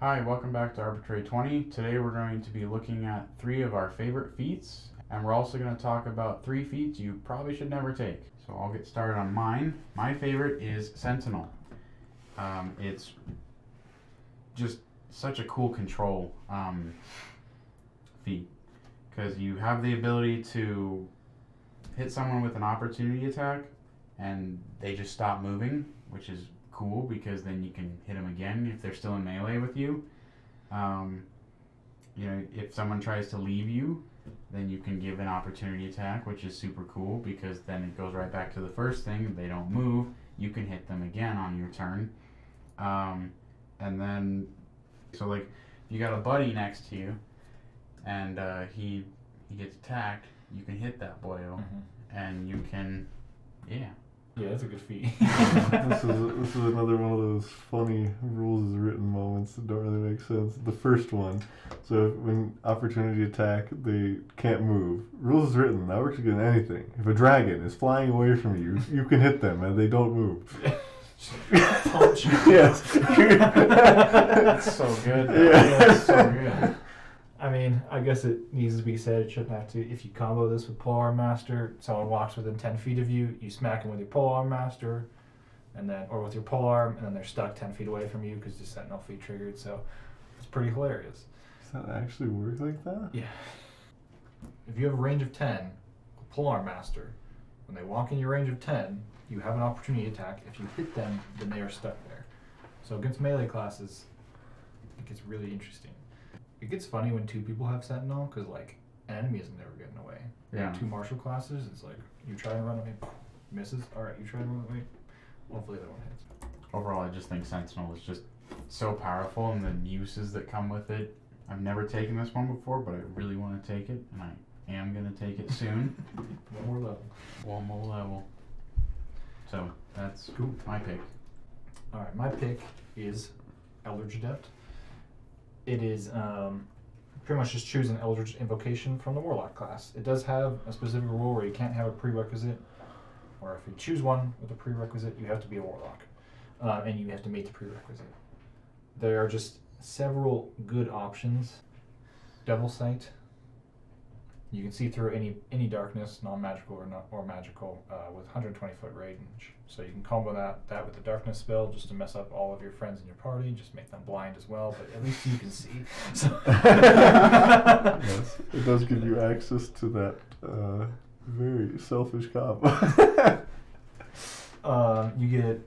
Hi, welcome back to Arbitrary 20. Today we're going to be looking at three of our favorite feats, and we're also going to talk about three feats you probably should never take. So I'll get started on mine. My favorite is Sentinel. Um, it's just such a cool control um, feat because you have the ability to hit someone with an opportunity attack and they just stop moving, which is cool because then you can hit them again if they're still in melee with you. Um, you know, if someone tries to leave you, then you can give an opportunity attack, which is super cool because then it goes right back to the first thing. They don't move. You can hit them again on your turn. Um, and then, so like, you got a buddy next to you, and uh, he he gets attacked. You can hit that boyo, and you can, yeah, Yeah, that's a good feat. this is this is another one of those funny rules is written moments that don't really make sense. The first one, so when opportunity attack, they can't move. Rules is written that works against anything. If a dragon is flying away from you, you can hit them and they don't move. Punch. yes. that's so good. Yeah. That's so good. I mean, I guess it needs to be said. It shouldn't have to. If you combo this with Polearm Master, someone walks within ten feet of you, you smack them with your Polearm Master, and then or with your polearm, and then they're stuck ten feet away from you because the Sentinel feat triggered. So it's pretty hilarious. Does that actually work like that? Yeah. If you have a range of ten, Polearm Master, when they walk in your range of ten, you have an opportunity attack. If you hit them, then they are stuck there. So against melee classes, it gets really interesting. It gets funny when two people have Sentinel because like an enemy isn't ever getting away. Yeah. Two martial classes, it's like you try and run away, misses. All right, you try and run away. Hopefully that one hits. Overall, I just think Sentinel is just so powerful, and the uses that come with it. I've never taken this one before, but I really want to take it, and I am gonna take it soon. One more level. One more level. So that's Cool. my pick. All right, my pick is Eldritch Adept. It is um, pretty much just choose an Eldritch invocation from the Warlock class. It does have a specific rule where you can't have a prerequisite, or if you choose one with a prerequisite, you have to be a Warlock, uh, and you have to meet the prerequisite. There are just several good options. Devil Sight. You can see through any any darkness, non-magical or not or magical, uh, with 120 foot range. So you can combo that that with the darkness spell just to mess up all of your friends in your party, just make them blind as well. But at least you can see. So yes. It does give you access to that uh, very selfish cop. um, you get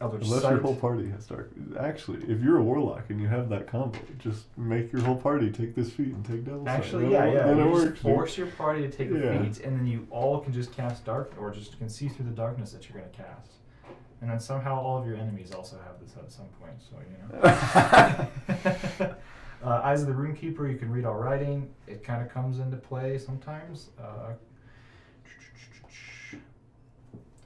Unless your whole party has dark. Actually, if you're a warlock and you have that combo, just make your whole party take this feat and take devil. Actually, yeah, yeah. Then it works. force your party to take Yeah. feat, and then you all can just cast dark, or just can see through the darkness that you're going to cast. And then somehow all of your enemies also have this at some point. So you know. uh, Eyes of the Runekeeper, you can read all writing. It kind of comes into play sometimes. Uh,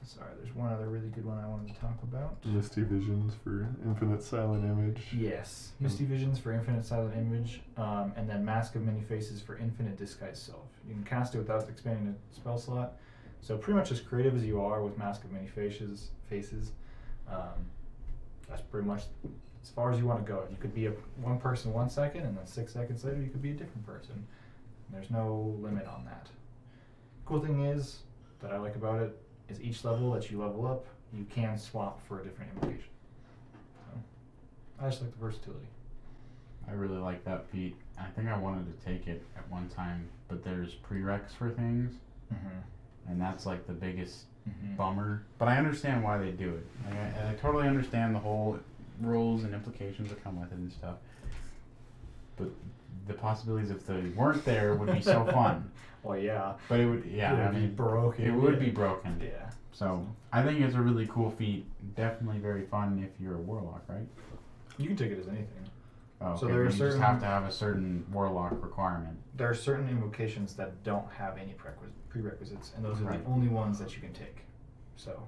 sorry, there's one other really good one I wanted to talk about. Misty visions for infinite silent image. Yes, Misty Visions for Infinite Silent Image, um, and then Mask of Many Faces for Infinite Disguise Self. You can cast it without expanding a spell slot. So pretty much as creative as you are with Mask of Many Faces, faces, um, that's pretty much as far as you want to go. You could be a one person one second, and then six seconds later you could be a different person. There's no limit on that. Cool thing is that I like about it is each level that you level up, you can swap for a different invocation. So, I just like the versatility. I really like that feat. I think I wanted to take it at one time, but there's prereqs for things, Mm-hmm. and that's like the biggest Mm-hmm. bummer. But I understand why they do it. Like, I, I totally understand the whole rules and implications that come with it and stuff. But the possibilities if they weren't there would be so fun. Well, yeah. But it would, yeah, It would I be mean, broken. it would yeah. be broken. Yeah. So I think it's a really cool feat. Definitely very fun if you're a warlock, right? You can take it as anything. Oh, So okay, there are you just have to have a certain warlock requirement. There are certain invocations that don't have any prerequis- prerequisites, and those are Right. the only ones that you can take. So,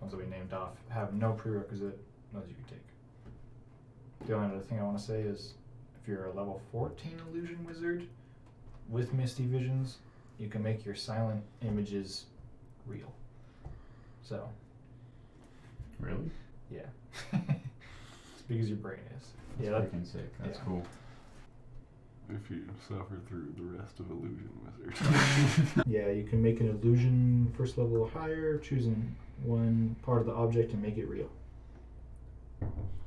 ones that we named off have no prerequisite, those you can take. The only other thing I want to say is you're a level 14 illusion wizard with Misty Visions, you can make your silent images real. So, Really? yeah. it's big as your brain is. That's Yeah, that- freaking sick. That's yeah. cool. If you suffer through the rest of Illusion Wizard. Yeah, you can make an illusion first level or higher, choosing one part of the object and make it real.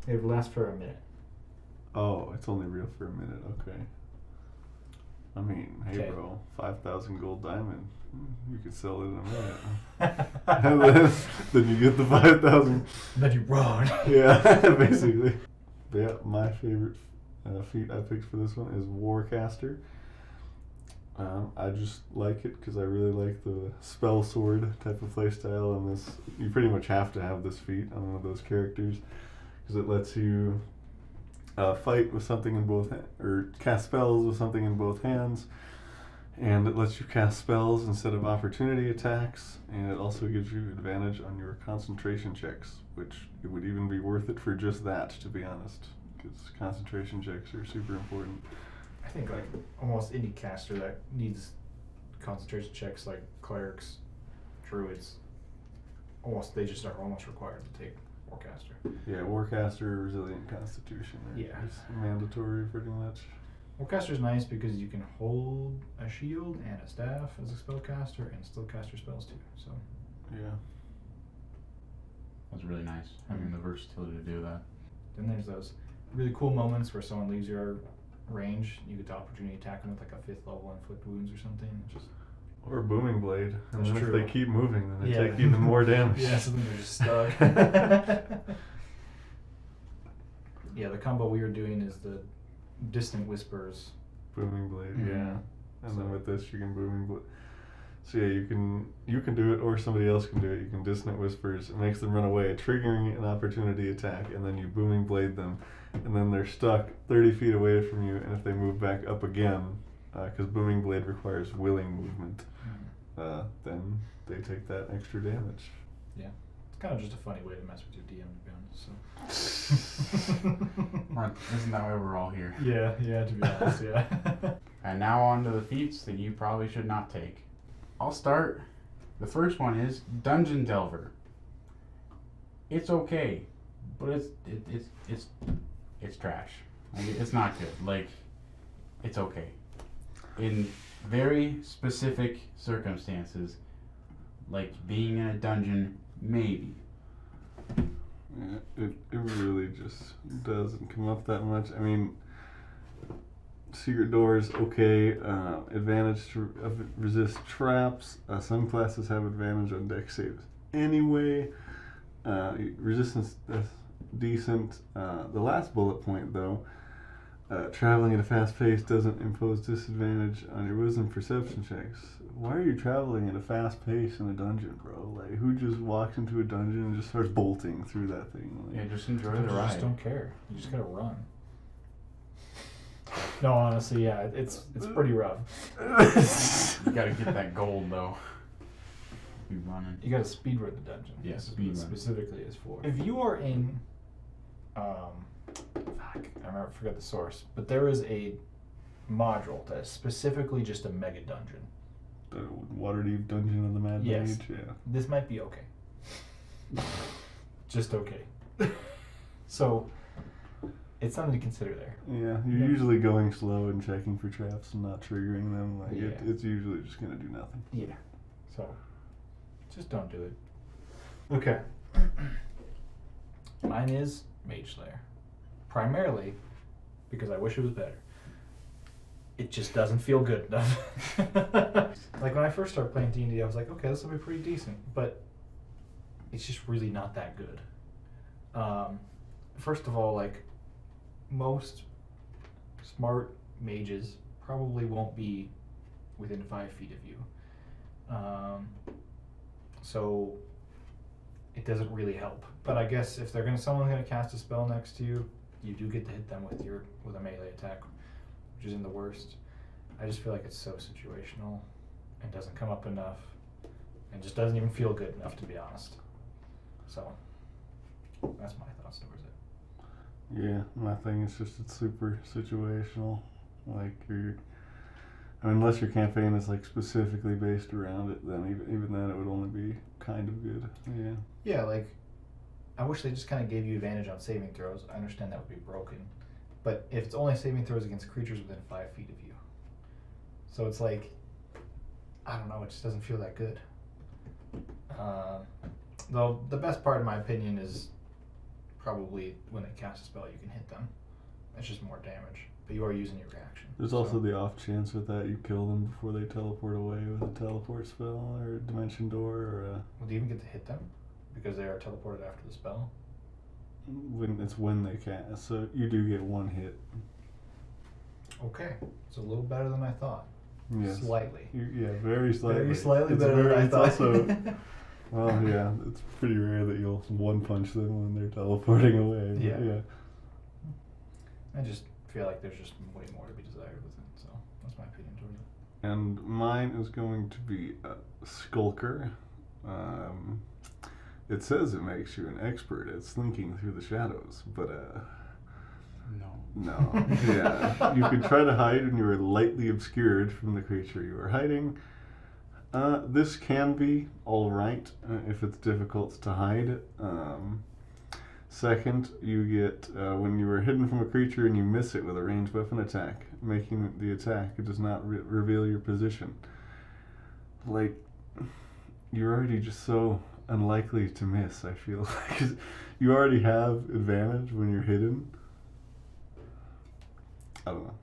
It would last for a minute. Oh, it's only real for a minute. Okay. I mean, hey, Okay. bro, five thousand gold diamond. You could sell it in a minute. then, then you get the five thousand. then you run. Yeah, basically. But yeah, my favorite uh, feat I picked for this one is Warcaster. Um, I just like it because I really like the spell sword type of playstyle, and this you pretty much have to have this feat on one of those characters because it lets you uh, fight with something in both ha- or cast spells with something in both hands, and it lets you cast spells instead of opportunity attacks, and it also gives you advantage on your concentration checks, which it would even be worth it for just that, to be honest, because concentration checks are super important. I think like almost any caster that needs concentration checks, like clerics, druids, almost they just are almost required to take Warcaster. Yeah, Warcaster, Resilient Constitution are Yeah. is mandatory pretty much. Warcaster's nice because you can hold a shield and a staff as a spellcaster and still cast your spells too. So Yeah. That's really nice having the versatility to do that. then there's those really cool moments where someone leaves your range, you get the opportunity to attack them with like a fifth level inflict wounds or something. It's Just Or Booming Blade. And That's then true. if they keep moving, then they Yeah. take even more damage. yeah, so then they're just stuck. yeah, the combo we were doing is the Dissonant Whispers. Booming Blade, Mhm. yeah. And then with this, you can Booming Blade. So yeah, you can you can do it, or somebody else can do it. You can Dissonant Whispers. It makes them run away, triggering an opportunity attack, and then you Booming Blade them, and then they're stuck 30 feet away from you. And if they move back up again, because Booming Blade requires willing movement, uh, then they take that extra damage. Yeah, it's kind of just a funny way to mess with your DM, to be honest. So. Isn't that why we're all here? yeah, yeah. To be honest, yeah. And now on to the feats that you probably should not take. I'll start. The first one is Dungeon Delver. It's okay, but it's it, it's it's it's trash. Like, it's not good. Like it's okay. In very specific circumstances, like being in a dungeon, maybe. Yeah, it, it really just doesn't come up that much. I mean, secret doors, okay. Uh, advantage to uh, resist traps. Uh, some classes have advantage on Dex saves anyway. Uh, resistance that's decent. Uh, the last bullet point, though, uh, traveling at a fast pace doesn't impose disadvantage on your wisdom perception checks. Why are you traveling at a fast pace in a dungeon, bro? Like, who just walks into a dungeon and just starts bolting through that thing? Like, Yeah, just enjoy you the just ride. don't care. You just gotta run. No, honestly, yeah, it's it's pretty rough. You gotta get that gold though. Be running. You gotta speed run the dungeon. Yeah, speed run. specifically is for. If you are in, um, fuck, I remember, forgot the source, but there is a module that is specifically just a mega dungeon. the Waterdeep Dungeon of the Mad Yes. Mage. Yeah. This might be okay. just okay. so, it's something to consider there. Yeah, you're Yeah. usually going slow and checking for traps and not triggering them. Like it, it's usually just gonna do nothing. Yeah. So, just don't do it. Okay. Mine is Mage Slayer. Primarily because I wish it was better. It just doesn't feel good enough. like when I first started playing D&D, I was like, okay, this will be pretty decent, but it's just really not that good. Um, first of all, like most smart mages probably won't be within five feet of you. Um, so it doesn't really help. But I guess if they're gonna someone's gonna cast a spell next to you, you do get to hit them with your with a melee attack, which isn't the worst. I just feel like it's so situational and doesn't come up enough and just doesn't even feel good enough to be honest. So that's my thoughts towards it. Yeah, my thing is just it's super situational. Like you're, I mean, unless your campaign is like specifically based around it, then even even then it would only be kind of good. Yeah. Yeah, like I wish they just kind of gave you advantage on saving throws. I understand that would be broken, but if it's only saving throws against creatures within five feet of you, so it's like, I don't know, it just doesn't feel that good. Uh, though the best part, in my opinion, is probably when they cast a spell, you can hit them. It's just more damage, but you are using your reaction. There's So- also the off chance with that you kill them before they teleport away with a teleport spell or a dimension door or a. Well, do you even get to hit them because they are teleported after the spell? When it's when they cast, so you do get one hit. Okay, it's a little better than I thought. Yes. Slightly. You, yeah, very slightly. Very slightly It's better very- than I it's thought. also, well, yeah, it's pretty rare that you'll one punch them when they're teleporting away. Yeah. yeah. I just feel like there's just way more to be desired with it, so that's my opinion towards it. And mine is going to be a skulker. Um, it says it makes you an expert at slinking through the shadows, but uh, No. no. yeah, you can try to hide when you are lightly obscured from the creature you are hiding. Uh, this can be all right uh, if it's difficult to hide. Um, second, you get uh, when you are hidden from a creature and you miss it with a ranged weapon attack, making the attack it does not re- reveal your position. Like you're already just so unlikely to miss. I feel like 'Cause you already have advantage when you're hidden. I don't know.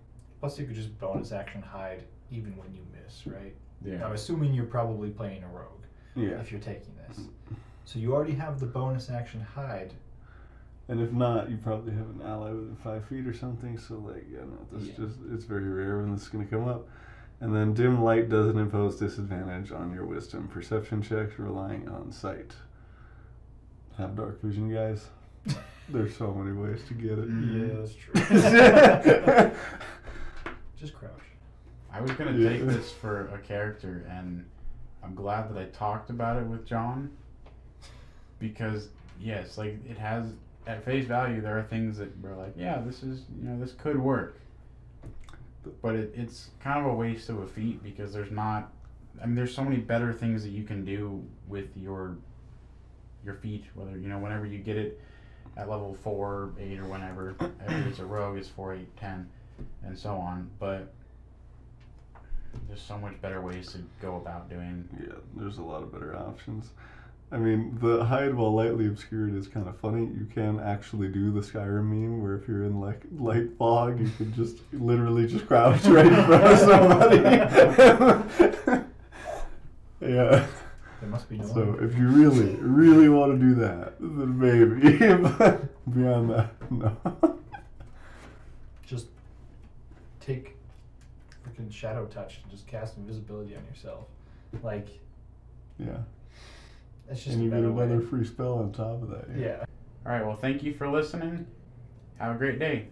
Plus, you could just bonus action hide even when you miss, right? Yeah. I'm assuming you're probably playing a rogue Yeah. if you're taking this. So you already have the bonus action hide. And if not, you probably have an ally within five feet or something. So like, yeah, no, this Yeah. just it's very rare when this is gonna come up. And then dim light doesn't impose disadvantage on your wisdom perception checks relying on sight. Have dark vision, guys. There's so many ways to get it. Mm, yeah, that's true. just crouch. I was gonna Yeah. take this for a character, and I'm glad that I talked about it with John. Because yes, like it has at face value, there are things that we're like, yeah, this is you know this could work. But it, it's kind of a waste of a feat because there's not. I mean, there's so many better things that you can do with your your feet. Whether you know whenever you get it at level four, eight, or whenever. if it's a rogue, it's four, eight, ten, and so on. But there's so much better ways to go about doing. Yeah, there's a lot of better options. I mean, the hide while lightly obscured is kind of funny. You can actually do the Skyrim meme where if you're in like light fog, you can just literally just crouch right in front of somebody. yeah. There must be no So one. if you really, really want to do that, then maybe. but beyond that, no. Just take freaking shadow touch and just cast invisibility on yourself. Like Yeah. It's just And you get better way. another free spell on top of that. Yeah. All right. Well, thank you for listening. Have a great day.